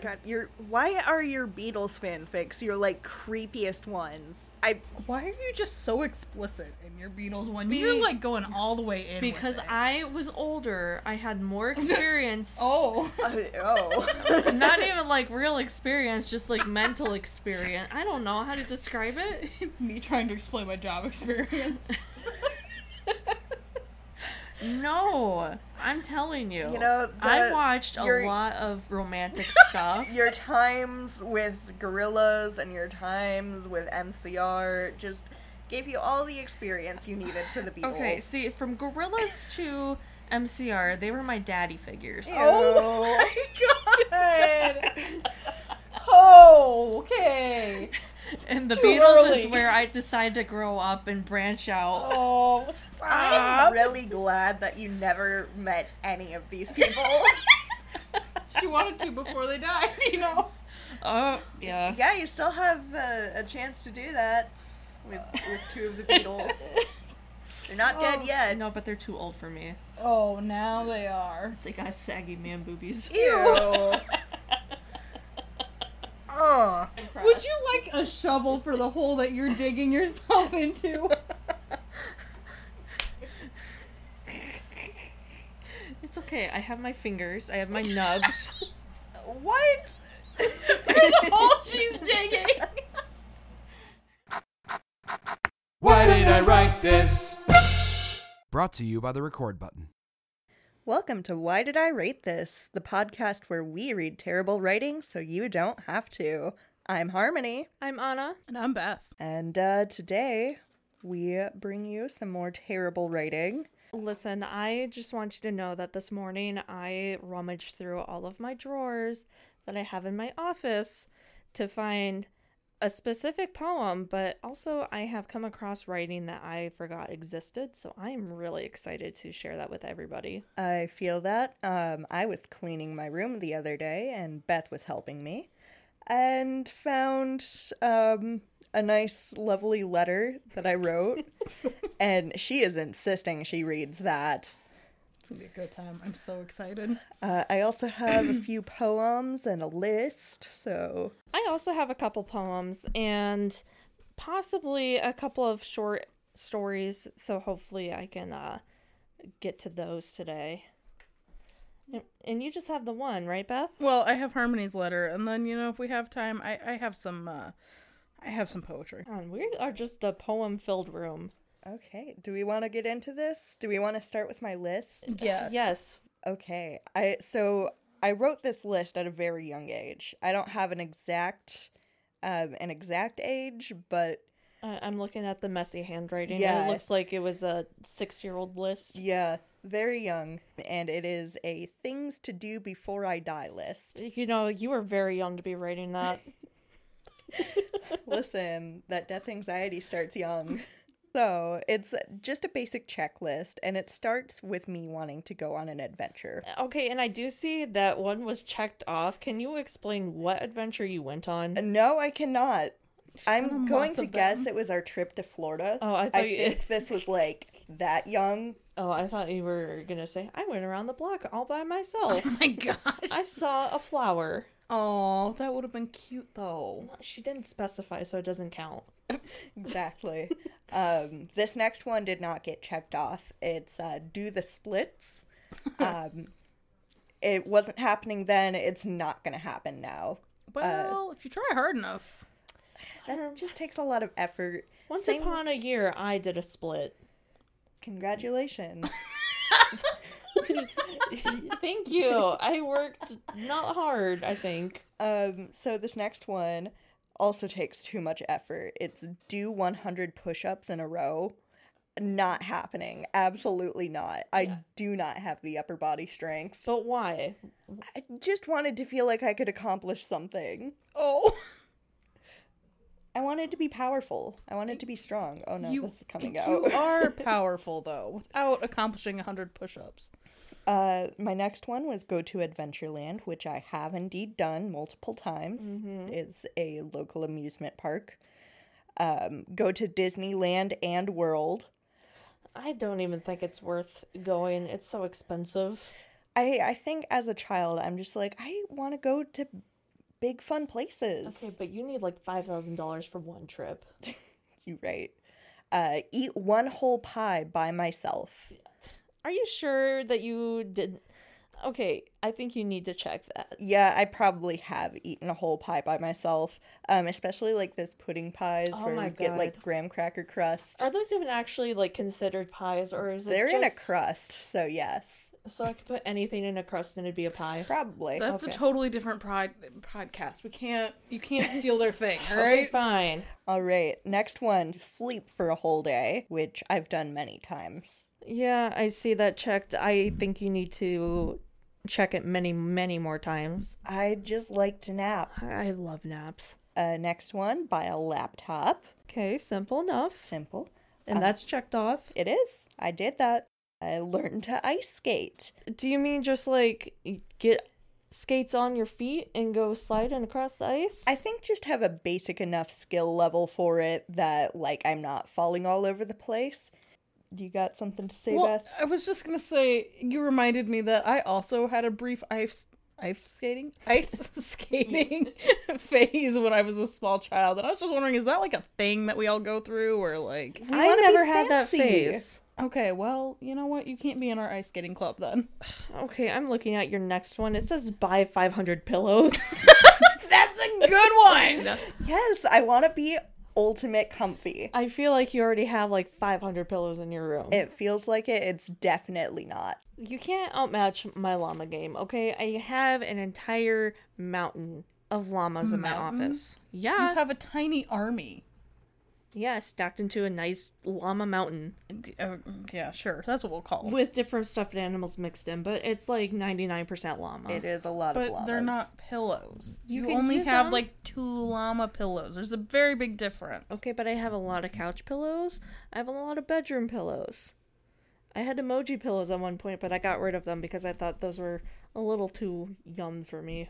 God, your why are your Beatles fanfics your like creepiest ones? I Why are you just so explicit in your Beatles one? Be- You're like going all the way in. with Because it. I was older, I had more experience. Oh. uh, oh. Not even like real experience, just like mental experience. I don't know how to describe it. Me trying to explain my job experience. No, I'm telling you. You know, I watched a your- lot of romantic stuff. your times with Gorillaz and your times with MCR just gave you all the experience you needed for the Beatles. Okay, see, from Gorillaz to MCR, they were my daddy figures. Oh my god. oh, okay. And the too Beatles early. is where I decided to grow up and branch out. Oh, I'm really glad that you never met any of these people. She wanted to before they died, you know? Oh, yeah. yeah, you still have uh, a chance to do that with with two of the Beatles. They're not dead Oh, yet. No, but they're too old for me. Oh, now they are. They got saggy man boobies. Ew. Oh. Would you like a shovel for the hole that you're digging yourself into? It's okay. I have my fingers. I have my nubs. What? For the hole she's digging. Why did I write this? Brought to you by the record button. Welcome to Why Did I Write This, the podcast where we read terrible writing so you don't have to. I'm Harmony, I'm Anna. And I'm Beth. and uh, today we bring you some more terrible writing. Listen, I just want you to know that this morning I rummaged through all of my drawers that I have in my office to find a specific poem, but also I have come across writing that I forgot existed, so I am really excited to share that with everybody. I feel that. Um, I was cleaning my room the other day, and Beth was helping me, and found um, a nice, lovely letter that I wrote. and she is insisting she reads that. It's gonna be a good time. I'm so excited. Uh, I also have a few poems and a list, so I also have a couple poems and possibly a couple of short stories, so hopefully I can uh, get to those today. And, and you just have the one, right, Beth? Well, I have Harmony's letter, and then you know if we have time, I I have some uh, I have some poetry. On, we are just a poem-filled room. Okay. Do we want to get into this? Do we want to start with my list? Yes. Yes. Okay. I so I wrote this list at a very young age. I don't have an exact um an exact age, but I I'm looking at the messy handwriting. Yeah. It looks like it was a six-year-old list. yeah, very young and it is a things to do before I die list. You know, you were very young to be writing that. Listen, that death anxiety starts young. So, it's just a basic checklist and it starts with me wanting to go on an adventure. Uh, okay, and I do see that one was checked off. Can you explain what adventure you went on? Uh, no, I cannot. I'm going to guess it was our trip to Florida. Oh, I I you- think this was like that young. Oh, I thought you were gonna say I went around the block all by myself. Oh my gosh. I saw a flower. Oh, that would have been cute though. She didn't specify, so it doesn't count. Exactly. um, this next one did not get checked off. It's uh, do the splits. Um, it wasn't happening then. It's not going to happen now. Well, if you try hard enough. That just takes a lot of effort. Once Same upon a year, I did a split. Congratulations. Thank you. I worked not hard. I think. Um, so this next one also takes too much effort. It's do 100 push-ups in a row. Not happening. Absolutely not. I Yeah. do not have the upper body strength. But why? I just wanted to feel like I could accomplish something. Oh. I wanted to be powerful. I wanted to be strong. Oh no, you, this is coming you out. are powerful though, without accomplishing 100 push-ups. Uh, my next one was go to Adventureland, which I have indeed done multiple times. Mm-hmm. Is a local amusement park. Um, go to Disneyland and World. I don't even think it's worth going. It's so expensive. I I think as a child, I'm just like I want to go to big fun places. Okay, but you need like five thousand dollars for one trip. You right. Uh, eat one whole pie by myself. Are you sure that you did? Okay, I think you need to check that. Yeah, I probably have eaten a whole pie by myself. Um, especially like those pudding pies Oh where you get like graham cracker crust. Are those even actually like considered pies, or is it They're in a crust, so yes, So I could put anything in a crust and it'd be a pie. probably. That's Okay. a totally different prod- podcast. We can't. You can't steal their thing. All Okay, right. fine. All right, next one: sleep for a whole day, which I've done many times. Yeah, I see that checked. I think you need to check it many, many more times. I just like to nap. I love naps. Uh, next one: buy a laptop. Okay, simple enough. Simple. And that's checked off. It is. I did that. I learned to ice skate. Do you mean just like get skates on your feet and go sliding across the ice? I think just have a basic enough skill level for it that like I'm not falling all over the place. You got something to say, Well, Beth? I was just gonna say you reminded me that I also had a brief ice ice skating ice skating phase when I was a small child, and I was just wondering, is that like a thing that we all go through, or like? We I never had that phase. Okay, well, you know what? You can't be in our ice skating club then. Okay, I'm looking at your next one. It says buy 500 pillows. That's a good one. Yes, I want to be ultimate comfy. I feel like you already have like 500 pillows in your room. It feels like it. It's definitely not. You can't outmatch my llama game, okay? I have an entire mountain of llamas in my office. Yeah. You have a tiny army. Yeah, stacked into a nice llama mountain Uh, yeah, sure. That's what we'll call them. with different stuffed animals mixed in, but it's like 99% llama. It is a lot of But llamas. they're not pillows. You You, only have them. like two llama pillows. There's a very big difference. Okay, but I have a lot of couch pillows. I have a lot of bedroom pillows. I had emoji pillows at one point, but I got rid of them because I thought those were a little too young for me.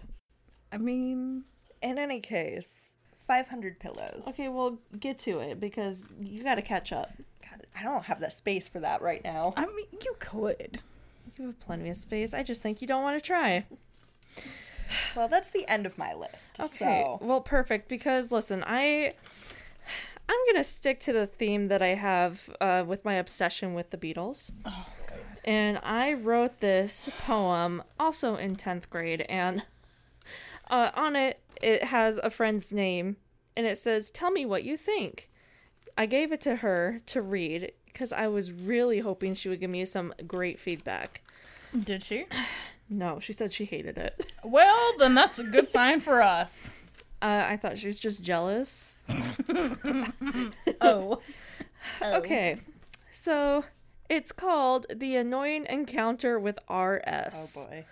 I mean, In any case, 500 pillows. Okay, well, get to it because you got to catch up. God, I don't have the space for that right now. I mean, you could. You have plenty of space. I just think you don't want to try. Well, that's the end of my list. Okay. So, Well, perfect because listen, I I'm going to stick to the theme that I have uh, with my obsession with the Beatles. Oh god. And I wrote this poem also in 10th grade and uh, on it it has a friend's name and it says tell me what you think. I gave it to her to read because I was really hoping she would give me some great feedback. Did she? No, she said she hated it. Well, then that's a good sign for us. Uh, I thought she was just jealous. Oh. Okay, so it's called The Annoying Encounter with R.S. oh boy.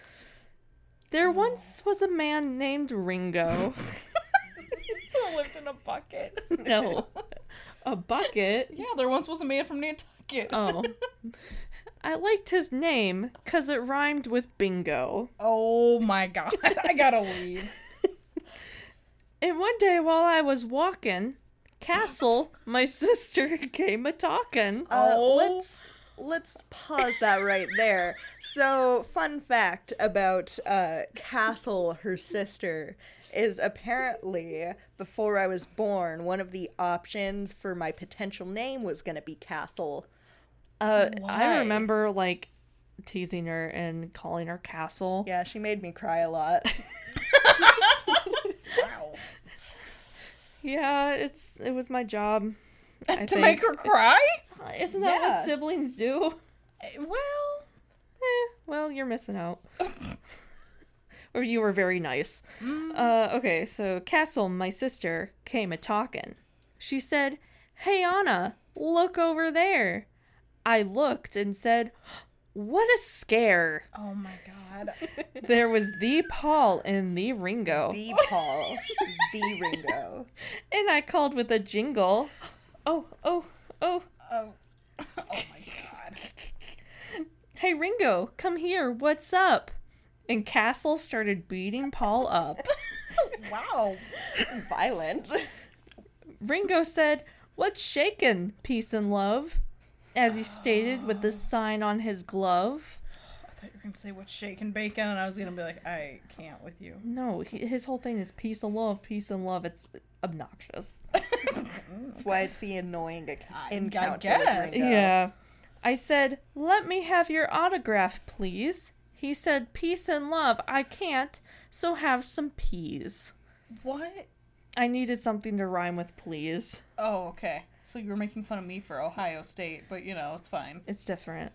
There once was a man named Ringo. who lived in a bucket. no, a bucket. Yeah, there once was a man from Nantucket. Oh. I liked his name because it rhymed with bingo. Oh my god. I gotta leave. And one day while I was walking, Castle, my sister, came a talking. Uh, Oh. let's let's pause that right there. So, fun fact about uh, Castle, her sister, is apparently before I was born, one of the options for my potential name was going to be Castle. Uh, I remember like teasing her and calling her Castle. Yeah, she made me cry a lot. Wow. Yeah, it's it was my job. To think. make her cry? Isn't that Yeah. what siblings do? Well, Eh, well, you're missing out. or you were very nice. Uh, okay, so Castle, my sister, came a talking. She said, Hey, Anna, look over there. I looked and said, What a scare. oh my god. There was the Paul and the Ringo. the Paul, the Ringo. And I called with a jingle. Oh, oh, oh. Oh, oh my god. Hey, Ringo, come here. What's up? And Castle started beating Paul up. Wow. Violent. Ringo said, What's shakin', peace and love? As he stated with the sign on his glove. I thought you were gonna say what's shaking bacon, and I was gonna be like, I can't with you. No, he, his whole thing is peace and love, peace and love. It's obnoxious. That's why it's the annoying ac- I- I encounter. with guess. Yeah. I said, Let me have your autograph, please. He said, Peace and love. I can't, so have some peas. What? I needed something to rhyme with please. Oh, okay. So you were making fun of me for Ohio State, but you know it's fine. It's different.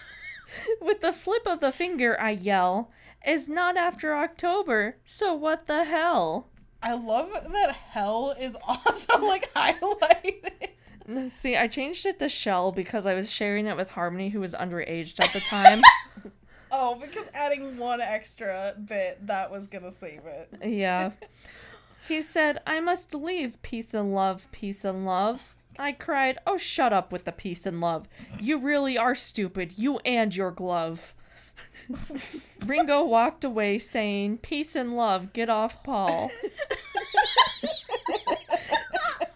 with the flip of the finger, I yell, It's not after October, so what the hell? I love that hell is also like highlighted. See, I changed it to Shell because I was sharing it with Harmony, who was underaged at the time. Oh, because adding one extra bit that was gonna save it. Yeah. He said, I must leave, peace and love, peace and love. I cried, Oh, shut up with the peace and love. You really are stupid, you and your glove. Ringo walked away saying, Peace and love, get off Paul.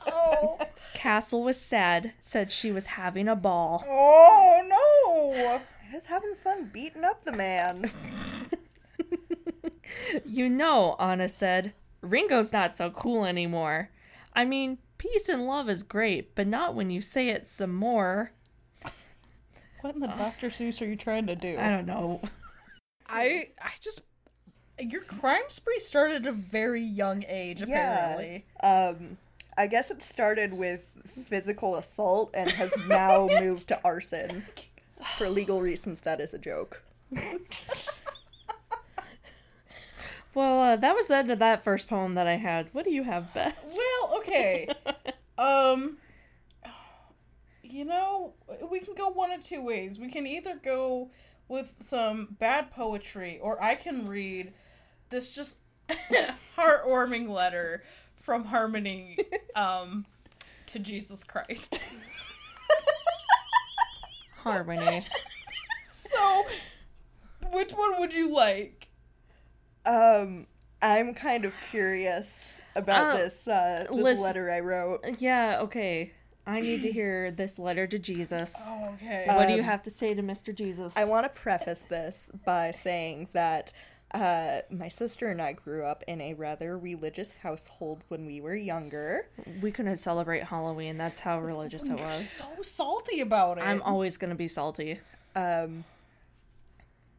Oh, Castle was sad, said she was having a ball. oh no! Just having fun beating up the man. You know, Anna said, Ringo's not so cool anymore. I mean, peace and love is great, but not when you say it some more. What in the Dr. Seuss are you trying to do? I don't know. I I just your crime spree started at a very young age, apparently. Um, I guess it started with physical assault and has now moved to arson. For legal reasons, that is a joke. Well, uh, that was the end of that first poem that I had. What do you have, Beth? Well, okay. um you know, we can go one of two ways. We can either go with some bad poetry or I can read this just heartwarming letter from Harmony um to Jesus Christ. Harmony. so, which one would you like? Um, I'm kind of curious about Uh, this uh, this listen- letter I wrote. yeah, okay. I need to hear this letter to Jesus. Okay. what do you um, have to say to Mr. Jesus? I want to preface this by saying that uh, my sister and I grew up in a rather religious household when we were younger. we couldn't celebrate Halloween. That's how religious it was. so salty about it. I'm always going to be salty. Um,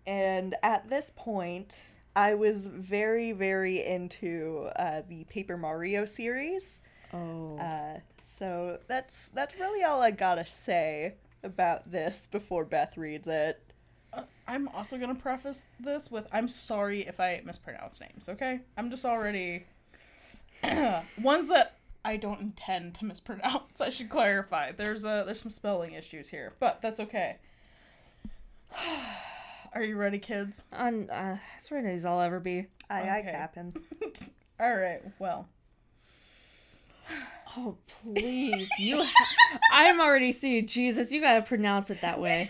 and at this point, I was very, very into uh, the Paper Mario series. Oh. Uh, so that's that's really all I gotta say about this before Beth reads it. Uh, I'm also gonna preface this with I'm sorry if I mispronounce names, okay? I'm just already ones that I don't intend to mispronounce. I should clarify. There's uh there's some spelling issues here, but that's okay. Are you ready, kids? I'm, uh, as ready as I'll ever be. Aye, aye, Captain. All right. Well, Oh, please. You ha- I'm already seeing Jesus. You got to pronounce it that way.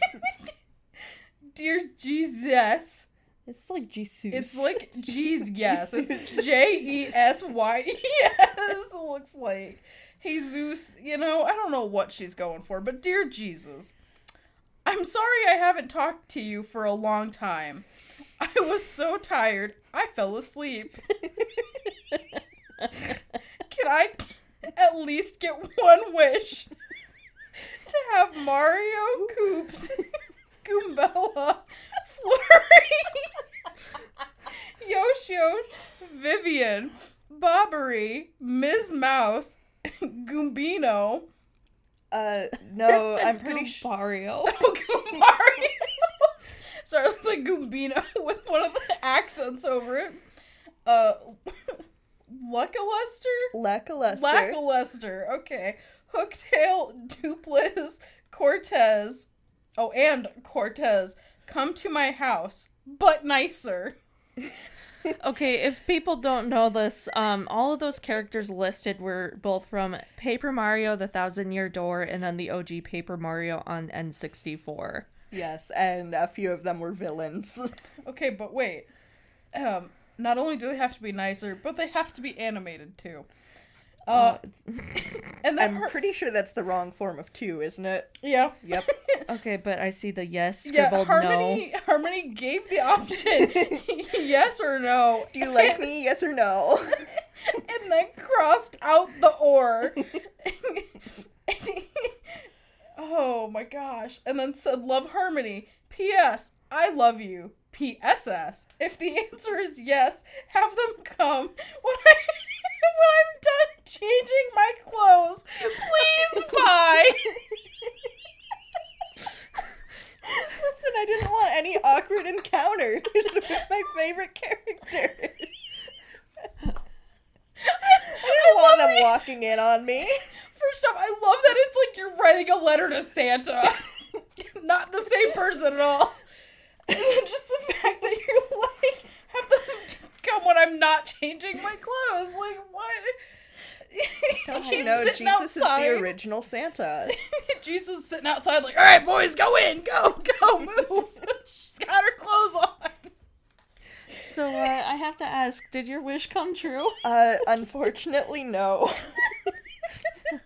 dear Jesus, It's like Jesus. it's like jeez, yes, it's J E S Y E S. Looks like Jesus. You know, I don't know what she's going for, but dear Jesus, I'm sorry I haven't talked to you for a long time. I was so tired, I fell asleep. Can I at least get one wish to have Mario, Koops, Goombella, Flurrie, Yosh Yosh, Vivian, Bobbery, Ms. Mowz, Goombino, Uh, no, I'm pretty sure. Mario. Goomario. Sorry, it looks like Goombino with one of the accents over it. Uh, Luckaluster? Lackluster. Lackluster. Okay. Hooktail, Doopliss, Cortez. Oh, and Cortez. Come to my house, but nicer. Okay, if people don't know this, um, all of those characters listed were both from Paper Mario: The Thousand Year Door and then the OG Paper Mario on N64. Yes, and a few of them were villains. Okay, but wait. Um, not only do they have to be nicer, but they have to be animated too. Uh, and I'm Har- pretty sure that's the wrong form of two, isn't it? yeah. Yep. Okay, but I see the yes Yeah, scribbled no. Harmony gave the option yes or no, Do you like me? Yes or no? and then crossed out the or. oh my gosh. And then said love Harmony. P.S. I love you. P.S.S. If the answer is yes, have them come when I when I'm done changing my clothes. Please bye. Listen, I didn't want any awkward encounters with my favorite characters. I didn't want them walking in on me. First off, I love that it's like you're writing a letter to Santa. Not the same person at all. And then just the fact that you're like, have them come when I'm not changing my clothes. Like, what? Don't He's you know Jesus outside. is the original Santa? Jesus is sitting outside, like, all right, boys, go in, go, go, move. She's got her clothes on. So uh, I have to ask, did your wish come true? Uh, unfortunately, no.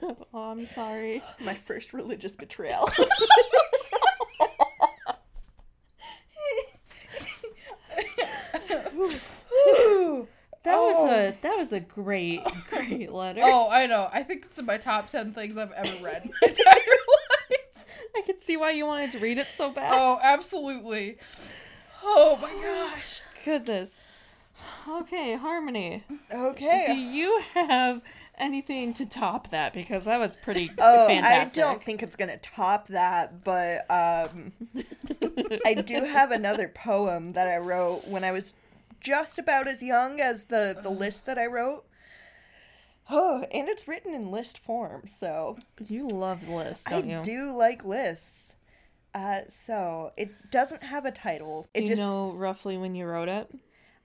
oh, I'm sorry. My first religious betrayal. Ooh. That was Oh. a that was a great great letter. Oh, I know. I think it's in my top 10 things I've ever read in my entire life. I could see why you wanted to read it so bad. Oh, absolutely. Oh my gosh. Goodness. Okay, Harmony. Okay. Do you have anything to top that? Because that was pretty Oh, fantastic. I don't think it's gonna top that, but um, I do have another poem that I wrote when I was just about as young as the the list that I wrote. Oh, and it's written in list form, so You love lists, don't I you? do like lists. Uh, so it doesn't have a title. It Do you just know roughly when you wrote it?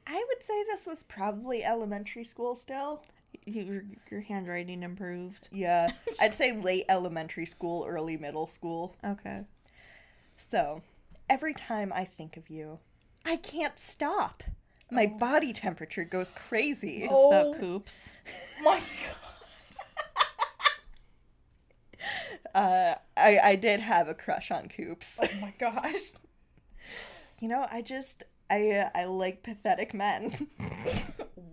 I would say this was probably elementary school still. Your, your handwriting improved. Yeah, I'd say late elementary school, early middle school. Okay. So, every time I think of you, I can't stop. My body temperature goes crazy. Just Oh. about Koops. My god. Uh, I, I did have a crush on Koops. Oh my gosh. You know, I just I uh, I like pathetic men.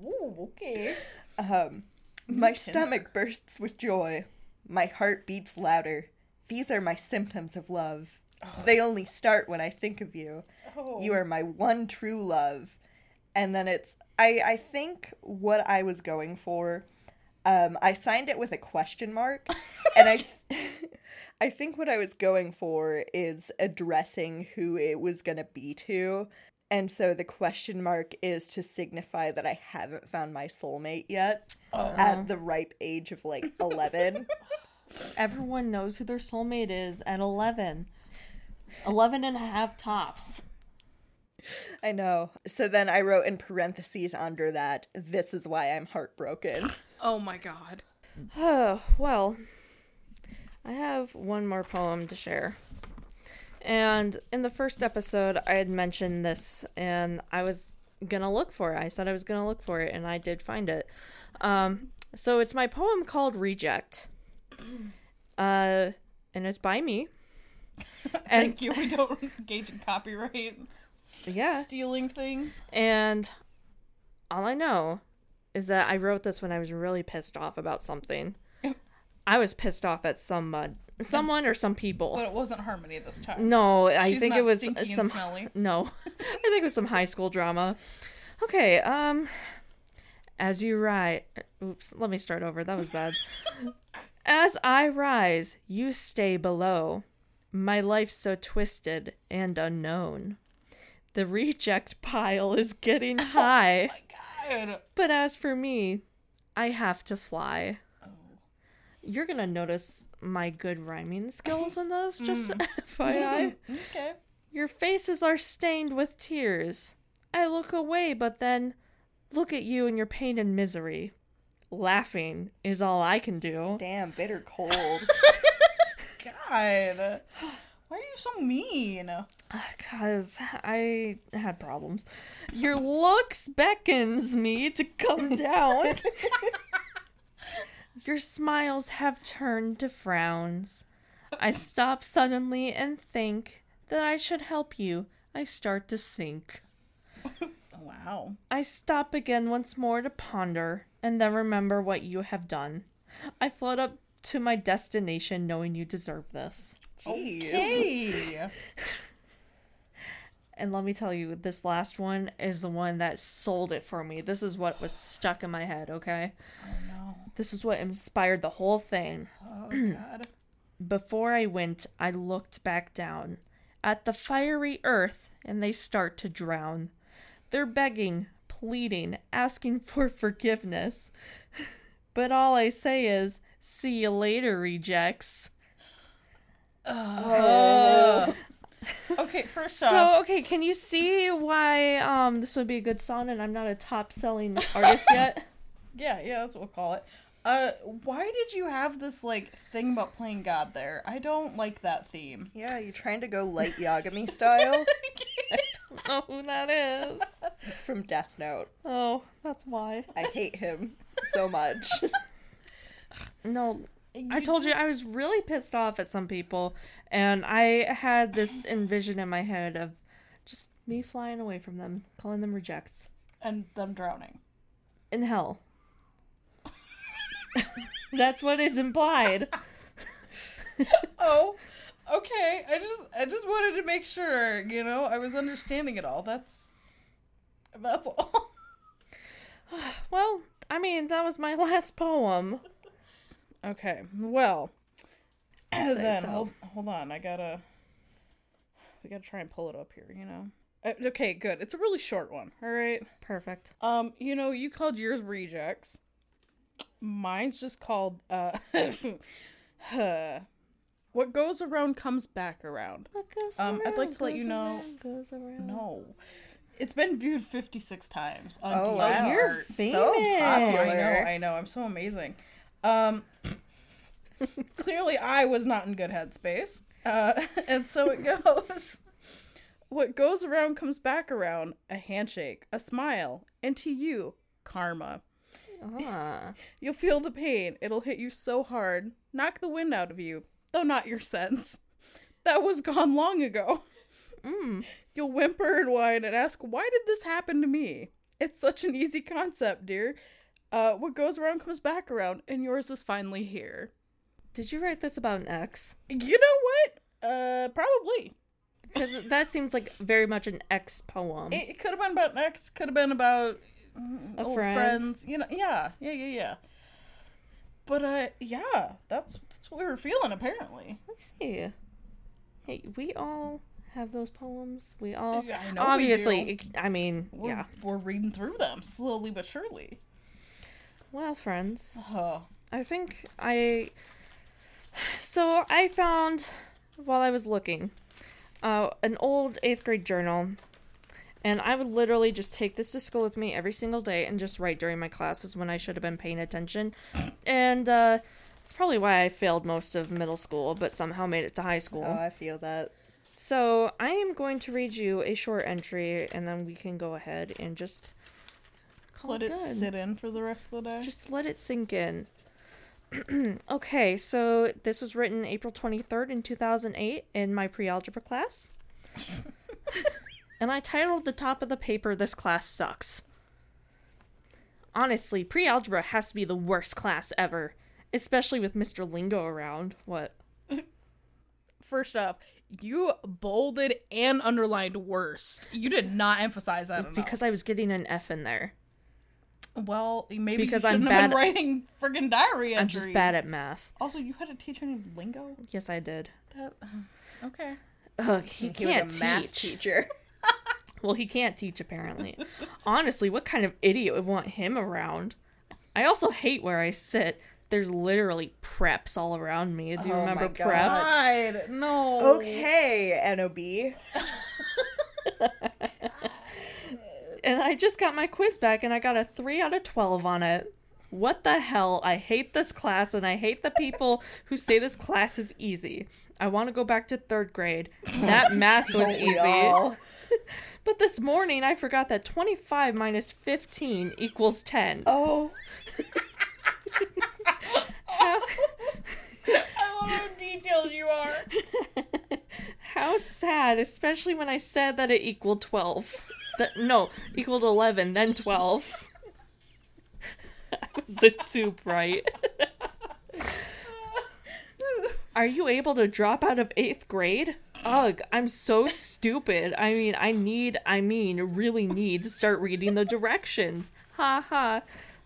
Ooh, okay. Um, my stomach bursts with joy. My heart beats louder. These are my symptoms of love. They only start when I think of you. Oh. You are my one true love. And then it's I I think what I was going for um I signed it with a question mark and I I think what I was going for is addressing who it was going to be to. And so the question mark is to signify that I haven't found my soulmate yet Oh. at the ripe age of like 11. Everyone knows who their soulmate is at 11. 11 and a half tops. I know. So then I wrote in parentheses under that, this is why I'm heartbroken. Oh my god. Oh, well, I have one more poem to share. And in the first episode, I had mentioned this, and I was gonna look for it. I said I was gonna look for it, and I did find it. Um, so it's my poem called Reject. Uh, and it's by me. And Thank you. We don't engage in copyright yeah, stealing things. and all I know is that I wrote this when I was really pissed off about something. I was pissed off at someone, someone or some people. But it wasn't Harmony this time. No, I She's think it was some. smelly. No, I think it was some high school drama. Okay, um, as you rise. Oops, let me start over. That was bad. as I rise, you stay below. My life's so twisted and unknown. The reject pile is getting oh high, My god. but as for me, I have to fly. Oh. You're gonna notice my good rhyming skills in this, just mm. FYI. Okay. Your faces are stained with tears. I look away, but then look at you in your pain and misery. Laughing is all I can do. Damn, bitter cold. God. Why are you so mean? Uh, Cause I had problems. Your looks beckons me to come down. Your smiles have turned to frowns. I stop suddenly and think that I should help you. I start to sink. Wow. I stop again once more to ponder, and then remember what you have done. I float up to my destination knowing you deserve this. Jeez. Hey. And let me tell you, this last one is the one that sold it for me. This is what was stuck in my head, okay? Oh no. This is what inspired the whole thing. Oh god. Before I went, I looked back down at the fiery earth, and they start to drown. They're begging, pleading, asking for forgiveness. But all I say is, see you later, rejects. Uh, okay, first off, So, okay, can you see why um this would be a good song and I'm not a top selling artist yet? yeah, yeah, that's what we'll call it. Uh, why did you have this like thing about playing God there? I don't like that theme. Yeah, you're trying to go light Yagami style? I don't know who that is. it's from Death Note. Oh, that's why. I hate him so much. No, I told you I was really pissed off at some people, and I had this envision in my head of just me flying away from them, calling them rejects and them drowning. in hell. That's what is implied. Oh, okay. I just I just wanted to make sure, you know, I was understanding it all. That's that's all. Well, I mean, that was my last poem. Okay. Well, then so. hold, hold on. I gotta we gotta try and pull it up here. You know. Uh, okay, good. It's a really short one. All right. Perfect. Um, you know, you called yours rejects. Mine's just called uh huh. What goes around comes back around. What goes Um, I'd like to let you know- around, goes around. No. It's been viewed 56 times on Oh, wow. you're so famous. I know. I know. I'm so amazing. Um clearly I was not in good headspace. Uh and so it goes. What goes around comes back around. A handshake, a smile, and to you, karma. Ah. You'll feel the pain. It'll hit you so hard. Knock the wind out of you. Though not your sense. That was gone long ago. Mm. You'll whimper and whine and ask, why did this happen to me? It's such an easy concept, dear. Uh, what goes around comes back around, and yours is finally here. Did you write this about an ex? You know what? Uh, probably. Because that seems like very much an ex poem. It, it could have been about an ex, could have been about mm, A old friend. friends. You know, yeah, yeah, yeah, yeah. But uh, yeah, that's that's what we were feeling apparently. I see. Hey, we all have those poems. We all Yeah, I know we obviously. do. I mean, We're, yeah. we're reading through them slowly but surely. Well, friends, Uh, I think I. So I found while I was looking, uh, an old eighth grade journal, and I would literally just take this to school with me every single day and just write during my classes when I should have been paying attention, and uh, it's probably why I failed most of middle school, but somehow made it to high school. Oh, I feel that. So I am going to read you a short entry, and then we can go ahead and just call let it it sit in for the rest of the day. Just let it sink in. okay, so this was written April 23rd in 2008 in my pre-algebra class. and I titled the top of the paper This Class Sucks. Honestly, pre-algebra has to be the worst class ever, especially with Mr. Lingo around. What? First off, you bolded and underlined worst. You did not emphasize that enough. Because I was getting an F in there. Well, maybe because you I'm shouldn't have bad- been writing friggin' diary entries. I'm just bad at math. Also, you had a teacher named Lingo. Yes, I did. That um, okay. Ugh, he He can't was a math teach. teacher. Well, he can't teach apparently. Honestly, what kind of idiot would want him around? I also hate where I sit. There's literally preps all around me. Do you Oh remember my God. preps? God, no. Okay, NOB. and I just got my quiz back and I got a 3 out of 12 on it. What the hell? I hate this class and I hate the people who say this class is easy. I want to go back to 3rd grade. That math was easy. but this morning I forgot that 25 minus 15 equals 10. Oh. How... I love how detailed you are. How sad, especially when I said that it equaled 12. That, no, equaled 11, then 12. Was it too bright? Are you able to drop out of eighth grade? Ugh, I'm so stupid. I mean, I need, I mean, really need to start reading the directions. Ha ha.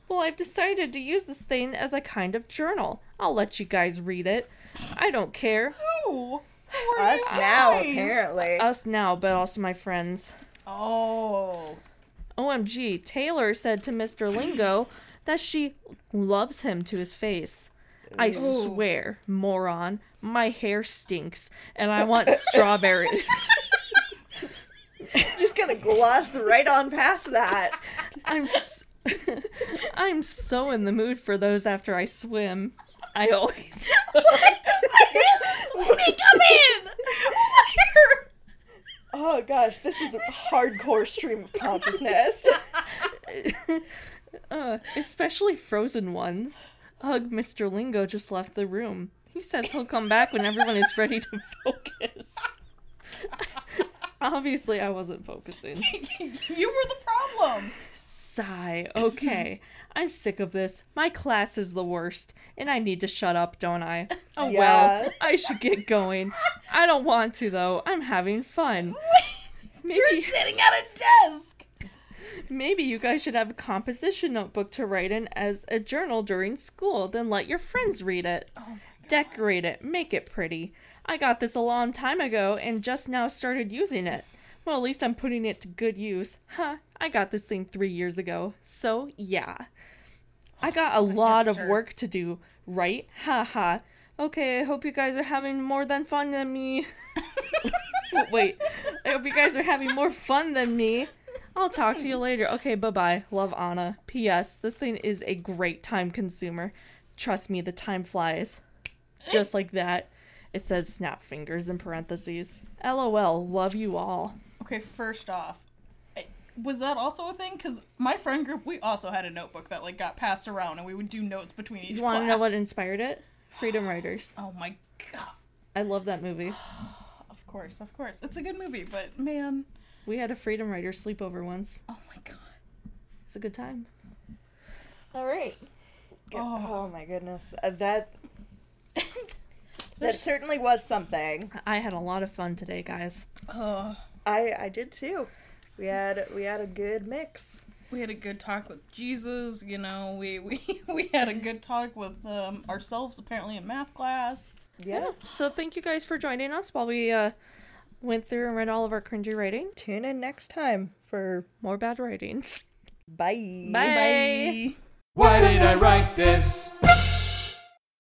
Well, I've decided to use this thing as a kind of journal. I'll let you guys read it. I don't care. Who? Us now, apparently. Us now, but also my friends. Oh. OMG, Taylor said to Mr. Lingo that she loves him to his face. I swear, moron, my hair stinks and I want strawberries. Just gonna gloss right on past that. I'm s- I'm so in the mood for those after I swim. I always Sweetie, come in! Oh gosh, this is a hardcore stream of consciousness. uh, especially frozen ones. Ugh, Mr. Lingo just left the room. He says he'll come back when everyone is ready to focus. Obviously, I wasn't focusing. you were the problem. Sigh. Okay. I'm sick of this. My class is the worst, and I need to shut up, don't I? Oh Yeah. well, I should get going. I don't want to though. I'm having fun. Maybe You're sitting at a desk. maybe you guys should have a composition notebook to write in as a journal during school, then let your friends read it. Oh Decorate it, make it pretty. I got this a long time ago and just now started using it. Well, at least I'm putting it to good use. Huh, I got this thing three years ago. So, yeah. I got a oh, lot of work to do, right? Ha ha. Okay, I hope you guys are having more than fun than me. Wait, I hope you guys are having more fun than me. I'll talk to you later. Okay, bye bye. Love Anna. P.S. This thing is a great time consumer. Trust me, the time flies. Just like that. It says snap fingers in parentheses. LOL. Love you all. Okay, first off, was that also a thing? Because my friend group, we also had a notebook that like got passed around, and we would do notes between each. You want to know what inspired it? Freedom Writers. Oh my god! I love that movie. Of course, of course, it's a good movie, but man, We had a Freedom Writer sleepover once. oh my god. It's a good time. All right. Oh. Oh, my goodness, uh, that that certainly was something. I had a lot of fun today, guys. Uh, I I did too. We had we had a good mix. we had a good talk with Jesus. You know, we we we had a good talk with um, ourselves apparently in math class. Yeah. So thank you guys for joining us while we uh, went through and read all of our cringy writing. Tune in next time for More bad writing. bye. Bye. Why did I write this?